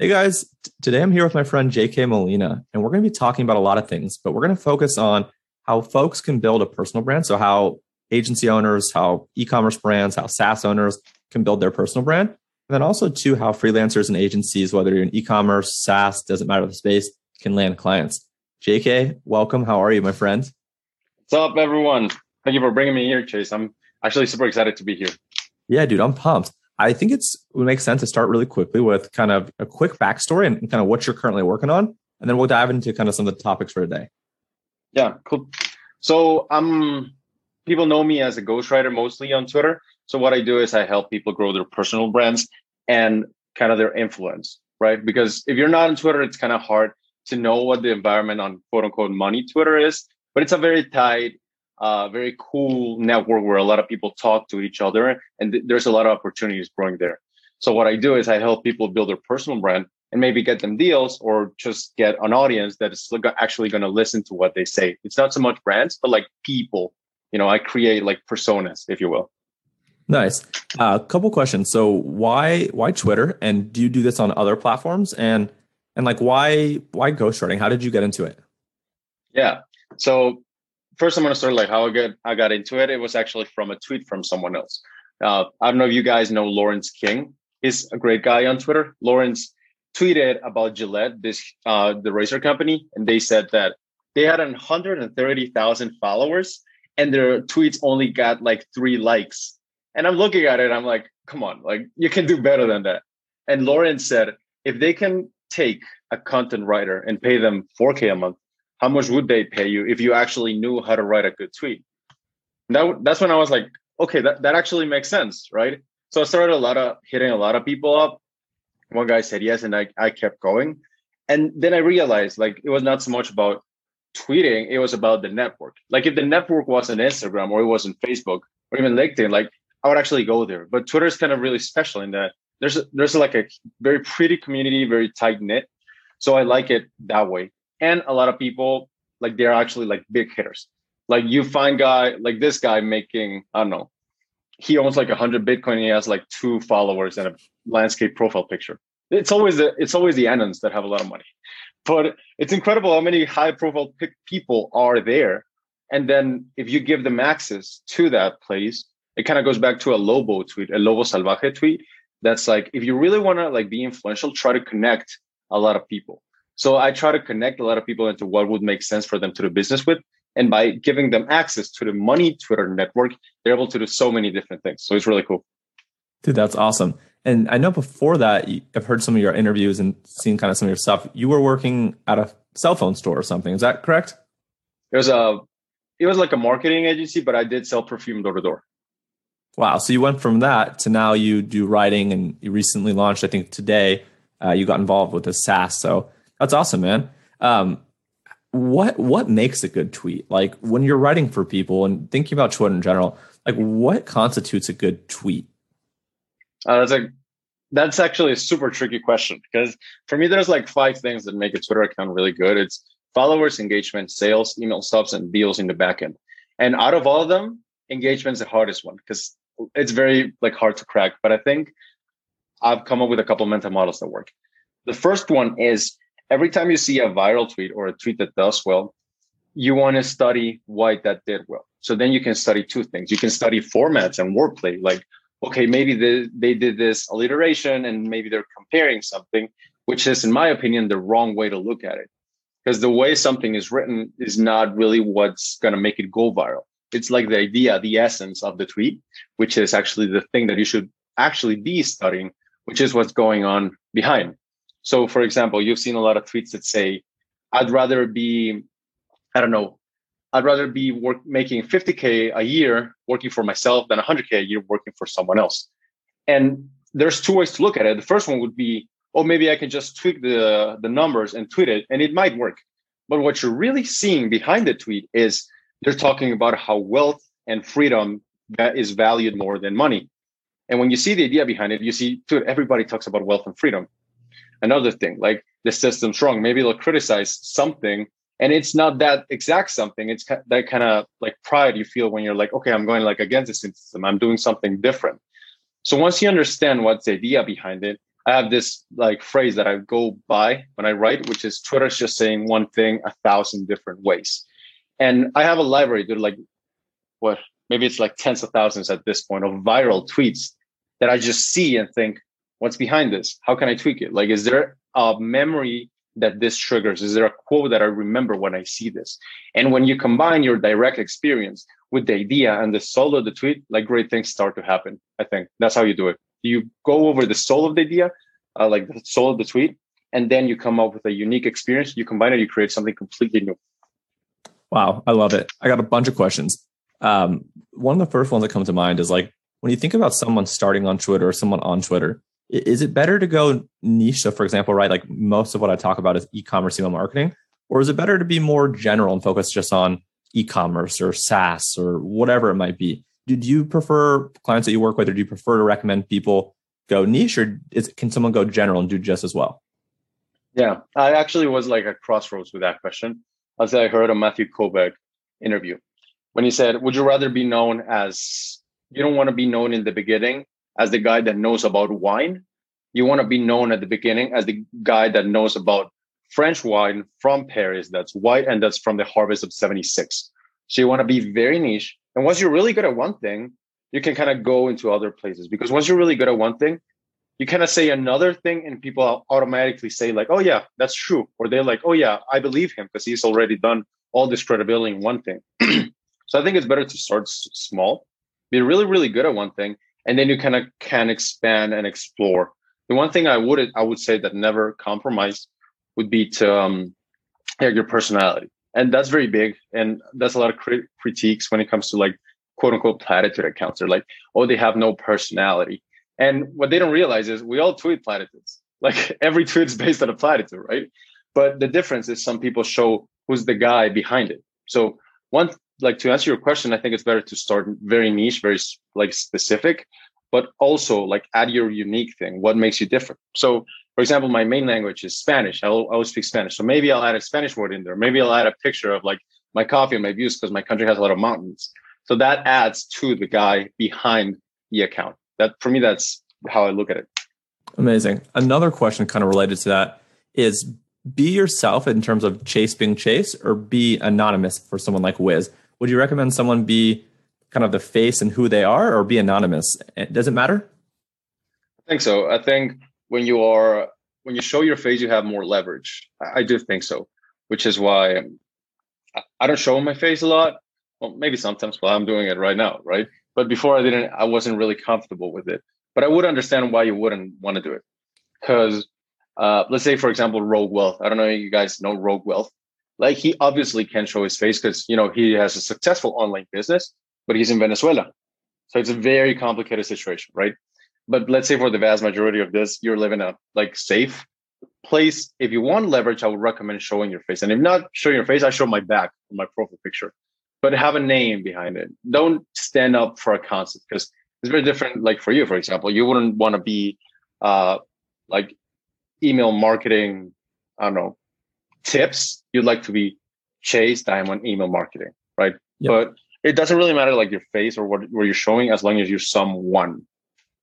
Hey guys, today I'm here with my friend JK Molina, and we're going to be talking about a lot of things, but we're going to focus on how folks can build a personal brand. So, how agency owners, how e commerce brands, how SaaS owners can build their personal brand. And then also, too, how freelancers and agencies, whether you're in e commerce, SaaS, doesn't matter the space, can land clients. JK, welcome. How are you, my friend? What's up, everyone? Thank you for bringing me here, Chase. I'm actually super excited to be here. Yeah, dude, I'm pumped. I think it's it would make sense to start really quickly with kind of a quick backstory and kind of what you're currently working on, and then we'll dive into kind of some of the topics for today. Yeah, cool. So um, people know me as a ghostwriter mostly on Twitter. So what I do is I help people grow their personal brands and kind of their influence, right? Because if you're not on Twitter, it's kind of hard to know what the environment on quote unquote money Twitter is. But it's a very tight, uh, very cool network where a lot of people talk to each other, and th- there's a lot of opportunities growing there. So what I do is I help people build their personal brand and maybe get them deals or just get an audience that is actually going to listen to what they say. It's not so much brands, but like people. You know, I create like personas, if you will. Nice. A uh, couple questions. So why why Twitter, and do you do this on other platforms? And and like why why ghostwriting? How did you get into it? Yeah. So first, I'm going to start like how I got I got into it. It was actually from a tweet from someone else. Uh, I don't know if you guys know Lawrence King. He's a great guy on Twitter. Lawrence tweeted about Gillette, this uh, the razor company, and they said that they had 130,000 followers, and their tweets only got like three likes. And I'm looking at it, I'm like, come on, like you can do better than that. And Lawrence said, if they can take a content writer and pay them 4K a month, how much would they pay you if you actually knew how to write a good tweet? That, that's when I was like, okay, that, that actually makes sense, right? So I started a lot of hitting a lot of people up. One guy said yes, and I, I kept going. And then I realized like it was not so much about tweeting, it was about the network. Like if the network was on Instagram or it was on Facebook or even LinkedIn, like I would actually go there. But Twitter is kind of really special in that there's there's like a very pretty community, very tight knit. So I like it that way and a lot of people like they're actually like big hitters. Like you find guy like this guy making I don't know, he owns like a hundred Bitcoin. he has like two followers and a landscape profile picture. It's always the it's always the Annons that have a lot of money, but it's incredible how many high profile people are there. And then if you give them access to that place, it kind of goes back to a Lobo tweet, a Lobo Salvaje tweet. That's like if you really want to like be influential, try to connect a lot of people. So I try to connect a lot of people into what would make sense for them to do business with. And by giving them access to the money Twitter network, they're able to do so many different things. So it's really cool. Dude, that's awesome. And I know before that, I've heard some of your interviews and seen kind of some of your stuff. You were working at a cell phone store or something. Is that correct? It was a, it was like a marketing agency, but I did sell perfume door to door. Wow. So you went from that to now you do writing and you recently launched, I think today, uh, you got involved with the SaaS. So that's awesome, man. Um, what what makes a good tweet? Like when you're writing for people and thinking about Twitter in general, like what constitutes a good tweet? Uh, that's a that's actually a super tricky question because for me, there's like five things that make a Twitter account really good. It's followers, engagement, sales, email stops, and deals in the backend. And out of all of them, engagement is the hardest one because it's very like hard to crack. But I think I've come up with a couple mental models that work. The first one is every time you see a viral tweet or a tweet that does well, you want to study why that did well. So then you can study two things. You can study formats and wordplay, like, okay, maybe they, they did this alliteration and maybe they're comparing something, which is, in my opinion, the wrong way to look at it. Because the way something is written is not really what's going to make it go viral. It's like the idea, the essence of the tweet, which is actually the thing that you should actually be studying, which is what's going on behind. So, for example, you've seen a lot of tweets that say, I'd rather be, I don't know, I'd rather be work, making 50K a year working for myself than 100K a year working for someone else. And there's two ways to look at it. The first one would be, oh, maybe I can just tweak the, the numbers and tweet it, and it might work. But what you're really seeing behind the tweet is they're talking about how wealth and freedom is valued more than money. And when you see the idea behind it, you see, dude, everybody talks about wealth and freedom another thing like the system's wrong. Maybe they'll criticize something and it's not that exact something. It's that kind of like pride you feel when you're like okay i'm going like against the system. I'm doing something different. So once you understand what's the idea behind it I have this like phrase that I go by when I write, which is Twitter's just saying one thing a thousand different ways. And I have a library, dude, like what maybe it's like tens of thousands at this point of viral tweets that I just see and think, what's behind this? How can I tweak it? Like, is there a memory that this triggers? Is there a quote that I remember when I see this? And when you combine your direct experience with the idea and the soul of the tweet, like great things start to happen. I think that's how you do it. You go over the soul of the idea, uh, like the soul of the tweet, and then you come up with a unique experience. You combine it, you create something completely new. Wow, I love it. I got a bunch of questions. Um, one of the first ones that comes to mind is like when you think about someone starting on Twitter or someone on Twitter, is it better to go niche? So, for example, right, like most of what I talk about is e-commerce email marketing, or is it better to be more general and focus just on e-commerce or SaaS or whatever it might be? Do you prefer clients that you work with, or do you prefer to recommend people go niche, or is, can someone go general and do just as well? Yeah, I actually was like at crossroads with that question. As I heard a Matthew Kobach interview when he said, "Would you rather be known as you don't want to be known in the beginning as the guy that knows about wine. You want to be known at the beginning as the guy that knows about French wine from Paris that's white and that's from the harvest of 76. So you want to be very niche. And once you're really good at one thing, you can kind of go into other places because once you're really good at one thing, you kind of say another thing and people automatically say like, oh yeah, that's true. Or they're like, oh yeah, I believe him because he's already done all this credibility in one thing. so I think it's better to start small, be really, really good at one thing, and then you kind of can expand and explore. The one thing I would I would say that never compromise would be to um, your personality, and that's very big, and that's a lot of crit- critiques when it comes to like quote unquote platitude accounts. They're like, oh, they have no personality, and what they don't realize is we all tweet platitudes. Like every tweet is based on a platitude, right? But the difference is some people show who's the guy behind it. So one like to answer your question, I think it's better to start very niche, very like specific, but also like add your unique thing. What makes you different? So, for example, my main language is Spanish. I always speak Spanish. So maybe I'll add a Spanish word in there. Maybe I'll add a picture of like my coffee and my views because my country has a lot of mountains. So that adds to the guy behind the account. That for me, that's how I look at it. Amazing. Another question kind of related to that is be yourself in terms of chase being chase or be anonymous for someone like Wiz would you recommend someone be kind of the face and who they are or be anonymous? Does it matter? I think so. I think when you are when you show your face, you have more leverage. I, do think so, which is why I don't show my face a lot. Well, maybe sometimes while I'm doing it right now, right? But before I didn't, I wasn't really comfortable with it. But I would understand why you wouldn't want to do it, because uh, let's say, for example, Rogue Wealth. I don't know if you guys know Rogue Wealth. Like he obviously can show his face because you know he has a successful online business, but he's in Venezuela, so it's a very complicated situation, right? But let's say for the vast majority of this, you're living a like safe place. If you want leverage, I would recommend showing your face. And if not showing your face, I show my back my profile picture, but have a name behind it. Don't stand up for a concept because it's very different. Like for you, for example, you wouldn't want to be uh, like email marketing. I don't know tips, you'd like to be Chase Diamond email marketing, right? Yep. But it doesn't really matter like your face or what, what you're showing as long as you're someone.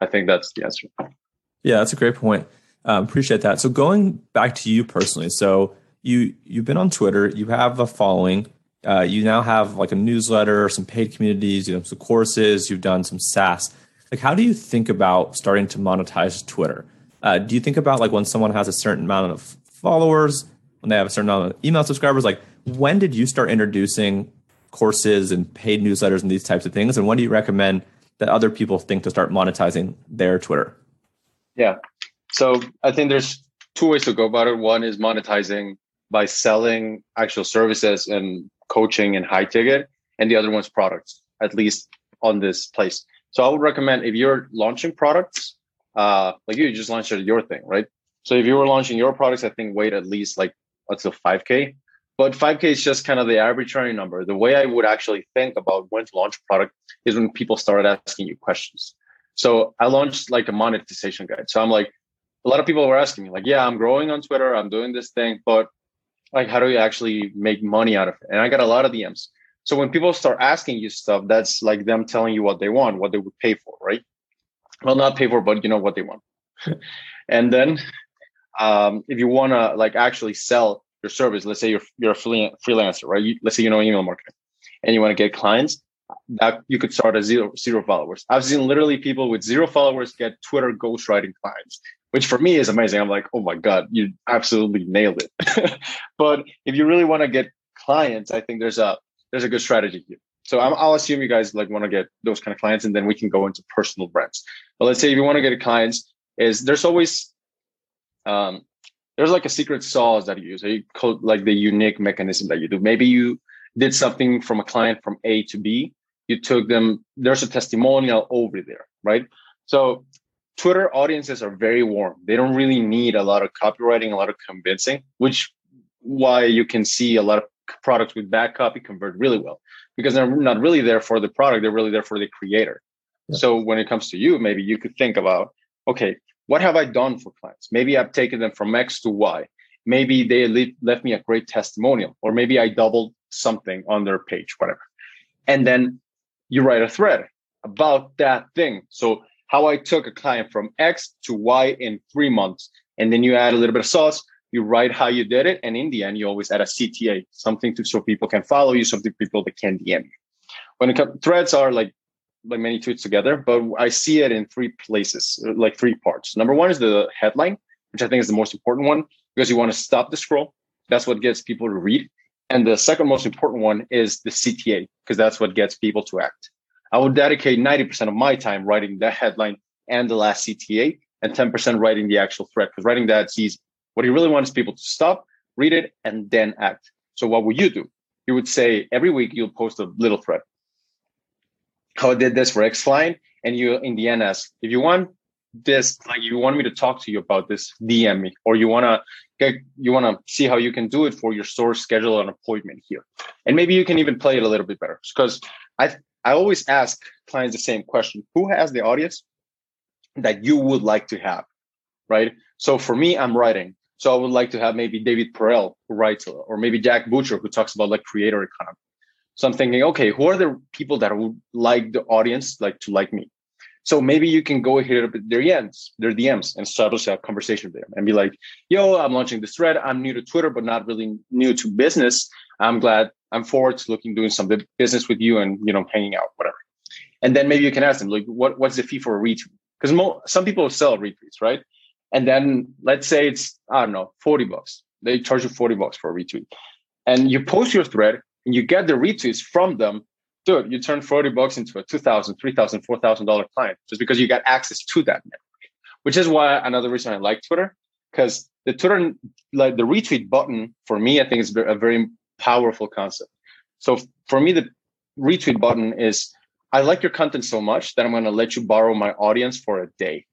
I think that's the answer. Yeah, that's a great point. Um, appreciate that. So going back to you personally, so you you've been on Twitter, you have a following, uh, you now have like a newsletter, some paid communities, you have some courses, you've done some SaaS. Like, how do you think about starting to monetize Twitter? Uh, do you think about like when someone has a certain amount of followers, when they have a certain amount of email subscribers like when did you start introducing courses and paid newsletters and these types of things? And when do you recommend that other people think to start monetizing their twitter? Yeah. So i think there's two ways to go about it. One is monetizing by selling actual services and coaching and high ticket and the other one's products at least on this place. So i would recommend if you're launching products uh like you just launched your thing right? So if you were launching your products i think wait at least like let's 5K. But 5K is just kind of the arbitrary number. The way I would actually think about when to launch a product is when people started asking you questions. So I launched like a monetization guide. So I'm like, a lot of people were asking me, like, yeah, I'm growing on Twitter, I'm doing this thing, but like, how do you actually make money out of it? And I got a lot of DMs. So when people start asking you stuff, that's like them telling you what they want, what they would pay for, right? Well, not pay for, but you know what they want. and then um, if you want to like actually sell your service, let's say you're you're a freelancer, right? You, let's say you know email marketing, and you want to get clients, that you could start at zero zero followers. I've seen literally people with zero followers get Twitter ghostwriting clients, which for me is amazing. I'm like, oh my god, you absolutely nailed it. but if you really want to get clients, I think there's a there's a good strategy here. So i will assume you guys like want to get those kind of clients, and then we can go into personal brands. But let's say if you want to get clients, is there's always um, there's like a secret sauce that you use, you call like the unique mechanism that you do. Maybe you did something from a client from A to B. You took them. There's a testimonial over there, right? So Twitter audiences are very warm. They don't really need a lot of copywriting, a lot of convincing, which why you can see a lot of products with bad copy convert really well because they're not really there for the product they're really there for the creator yeah. so when it comes to you maybe you could think about okay what have i done for clients? Maybe i've taken them from x to y. Maybe they left me a great testimonial or maybe i doubled something on their page whatever. And then you write a thread about that thing. So how i took a client from x to y in three months and then you add a little bit of sauce you write how you did it, and in the end, you always add a CTA, something to so people can follow you, something people that can DM you. When it comes, threads are like like many tweets together, but I see it in three places, like three parts. Number one is the headline, which I think is the most important one because you want to stop the scroll. That's what gets people to read. And the second most important one is the CTA because that's what gets people to act. I would dedicate 90% of my time writing the headline and the last CTA and 10% writing the actual thread because writing that is easy. What he really wants people to stop, read it, and then act. So what would you do? You would say every week you'll post a little thread. How I did this for X client, and you in the end ask if you want this, like you want me to talk to you about this, DM me, or you wanna you wanna see how you can do it for your store, schedule an appointment here, and maybe you can even play it a little bit better because I I always ask clients the same question: Who has the audience that you would like to have, right? So for me, I'm writing. So I would like to have maybe David Perell who writes, or maybe Jack Butcher who talks about like creator economy. So I'm thinking, okay, who are the people that would like the audience like to like me? So maybe you can go hit up their DMs, their DMs, and establish a conversation with them and be like, "Yo, I'm launching this thread. I'm new to Twitter, but not really new to business. I'm glad. I'm forward to looking doing some business with you and you know hanging out, whatever." And then maybe you can ask them like, "What what's the fee for a retweet?" Because mo- some people sell retweets, right? And then let's say it's, I don't know, 40 bucks. They charge you 40 bucks for a retweet. And you post your thread and you get the retweets from them. Dude, you turn 40 bucks into a $2,000, $3,000, $4,000 client just because you got access to that network, which is why another reason I like Twitter, because the Twitter, like the retweet button for me, I think is a very powerful concept. So for me, the retweet button is I like your content so much that I'm going to let you borrow my audience for a day.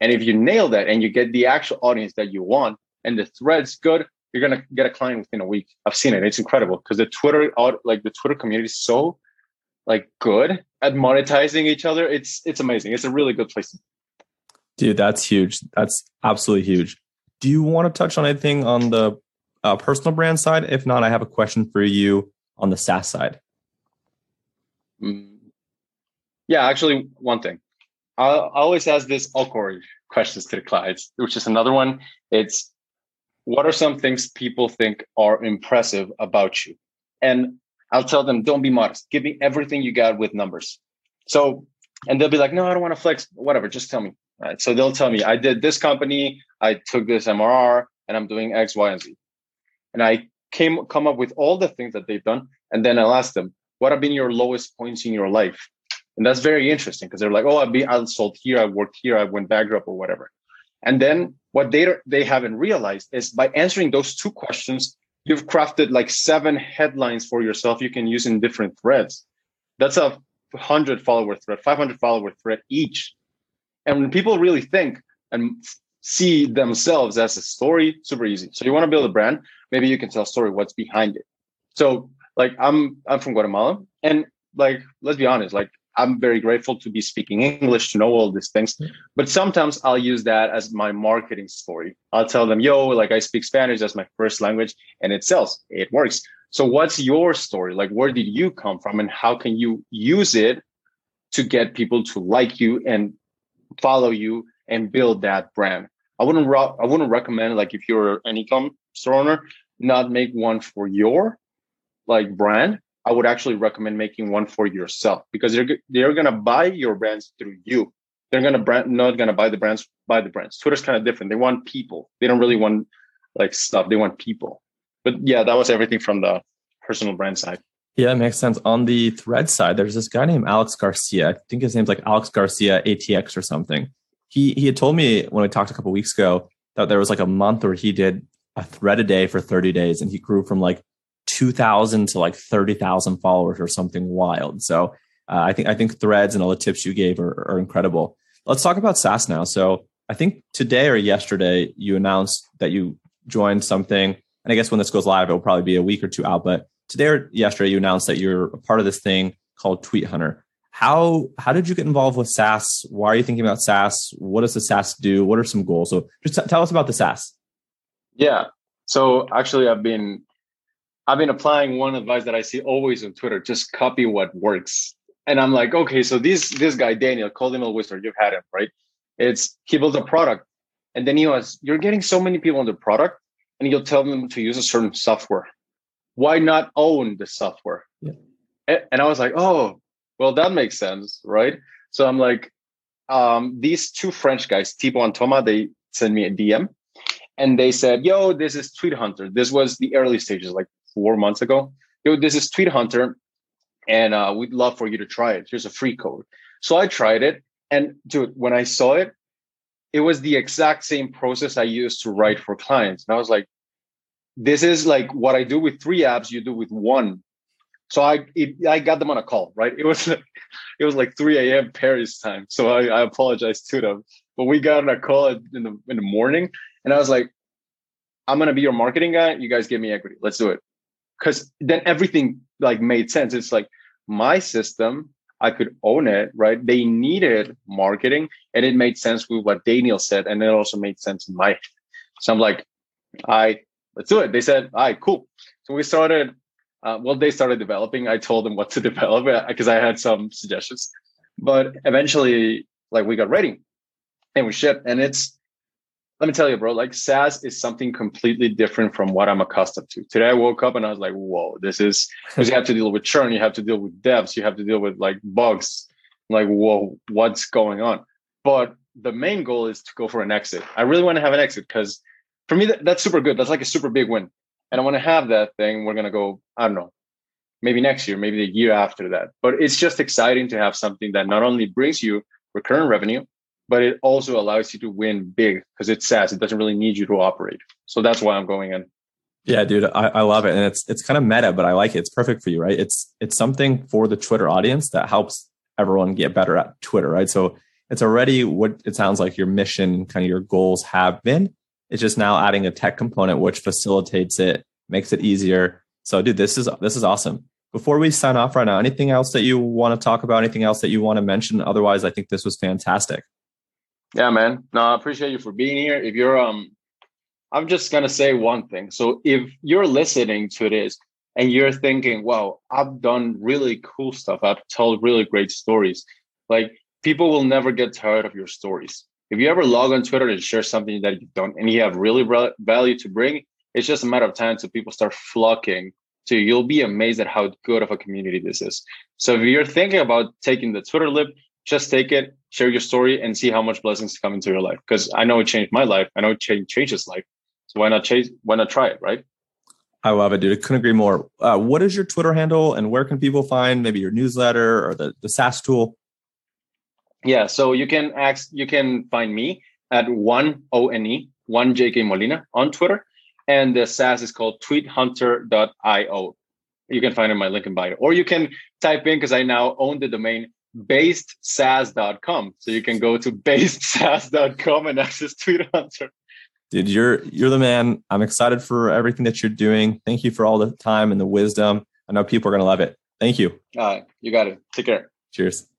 And if you nail that and you get the actual audience that you want and the thread's good, you're gonna get a client within a week. I've seen it. It's incredible because the Twitter like the Twitter community is so like good at monetizing each other. It's it's amazing. It's a really good place. Dude, that's huge. That's absolutely huge. Do you want to touch on anything on the uh, personal brand side? If not, I have a question for you on the SaaS side. Mm. Yeah, actually, one thing. I always ask this awkward questions to the clients, which is another one. It's what are some things people think are impressive about you? And I'll tell them, don't be modest. Give me everything you got with numbers. So, and they'll be like, no, I don't want to flex, whatever. Just tell me. Right. So they'll tell me, I did this company, I took this MRR, and I'm doing X, Y, and Z. And I came come up with all the things that they've done. And then I'll ask them, what have been your lowest points in your life? And that's very interesting because they're like, oh, I've been I sold here, I worked here, I went bankrupt or whatever. And then what they they haven't realized is by answering those two questions, you've crafted like seven headlines for yourself you can use in different threads. That's a hundred follower thread, 500 follower thread each. And when people really think and see themselves as a story, super easy. So you want to build a brand, maybe you can tell a story what's behind it. So like I'm I'm from Guatemala and like let's be honest, like I'm very grateful to be speaking English, to know all these things. But sometimes I'll use that as my marketing story. I'll tell them, yo, like I speak Spanish, that's my first language, and it sells, it works. So, what's your story? Like, where did you come from, and how can you use it to get people to like you and follow you and build that brand. I wouldn't I wouldn't recommend like if you're an e-com store owner, not make one for your like brand. I would actually recommend making one for yourself because they're they're gonna buy your brands through you. They're gonna brand not gonna buy the brands buy the brands. Twitter's kind of different. They want people. They don't really want like stuff. They want people. But yeah, that was everything from the personal brand side. Yeah, it makes sense. On the thread side, there's this guy named Alex Garcia. I think his name's like Alex Garcia ATX or something. He he had told me when we talked a couple weeks ago that there was like a month where he did a thread a day for 30 days and he grew from like 2000 to like 30,000 followers or something wild. So uh, I think I think threads and all the tips you gave are, are incredible. Let's talk about SaaS now. So I think today or yesterday you announced that you joined something, and I guess when this goes live, it will probably be a week or two out. But today or yesterday you announced that you're a part of this thing called Tweet Hunter. How how did you get involved with SaaS? Why are you thinking about SaaS? What does the SaaS do? What are some goals? So just t- tell us about the SaaS. Yeah. So actually, I've been I've been applying one advice that I see always on Twitter: just copy what works. And I'm like, okay, so this this guy Daniel, call him a Wizard, you've had him, right? It's he builds a product, and then he was, you're getting so many people on the product, and you'll tell them to use a certain software. Why not own the software? Yeah. And I was like, oh, well, that makes sense, right? So I'm like, um, these two French guys, Thibault and Thomas, they sent me a DM and they said, yo, this is Tweet Hunter. This was the early stages, like four months ago. Yo, this is Tweet Hunter, and uh, we'd love for you to try it. Here's a free code. So I tried it, and dude, when I saw it, it was the exact same process I used to write for clients. And I was like, this is like what I do with three apps, you do with one. So I it, I got them on a call, right? It was like it was like 3 a.m. Paris time. So I, I apologize to them. But we got on a call in the in the morning, and I was like, I'm gonna be your marketing guy. You guys give me equity. Let's do it. Because then everything like made sense. It's like my system, I could own it, right? They needed marketing, and it made sense with what Daniel said, and it also made sense in my. So I'm like, I let's do it. They said, all right, cool. So we started. Uh, well, they started developing. I told them what to develop because uh, I had some suggestions, but eventually, like we got ready and we shipped, and it's let me tell you, bro, like SaaS is something completely different from what I'm accustomed to. Today I woke up and I was like, whoa, this is because you have to deal with churn, you have to deal with devs, you have to deal with like bugs. Like, whoa, what's going on? But the main goal is to go for an exit. I really want to have an exit because for me, that, that's super good. That's like a super big win. And I want to have that thing. We're going to go, I don't know, maybe next year, maybe the year after that. But it's just exciting to have something that not only brings you recurrent revenue, but it also allows you to win big because it's SaaS. It doesn't really need you to operate. So that's why I'm going in. Yeah, dude, I, I love it, and it's it's kind of meta, but I like it. It's perfect for you, right? It's it's something for the Twitter audience that helps everyone get better at Twitter, right? So it's already what it sounds like your mission, kind of your goals have been. It's just now adding a tech component which facilitates it, makes it easier. So, dude, this is this is awesome. Before we sign off right now, anything else that you want to talk about? Anything else that you want to mention? Otherwise, I think this was fantastic. Yeah, man. No, I appreciate you for being here. If you're um I'm just gonna say one thing. So if you're listening to this and you're thinking, wow, I've done really cool stuff, I've told really great stories, like people will never get tired of your stories. If you ever log on Twitter and share something that you've done and you have really value to bring, it's just a matter of time until people start flocking to you. You'll be amazed at how good of a community this is. So if you're thinking about taking the Twitter lip, just take it, share your story, and see how much blessings come into your life. Because I know it changed my life. I know it changed changes life. So why not change? Why not try it? Right? I love it, dude. I couldn't agree more. Uh, what is your Twitter handle, and where can people find maybe your newsletter or the the SaaS tool? Yeah, so you can ask. You can find me at one O N E one J K Molina on Twitter, and the SaaS is called TweetHunter.io. You can find it in my link in bio, or you can type in because I now own the domain basedsaas.com. So you can go to basedsaas.com and access Tweet Hunter. Dude, you're you're the man. I'm excited for everything that you're doing. Thank you for all the time and the wisdom. I know people are gonna love it. Thank you. All right, you got it. Take care. Cheers.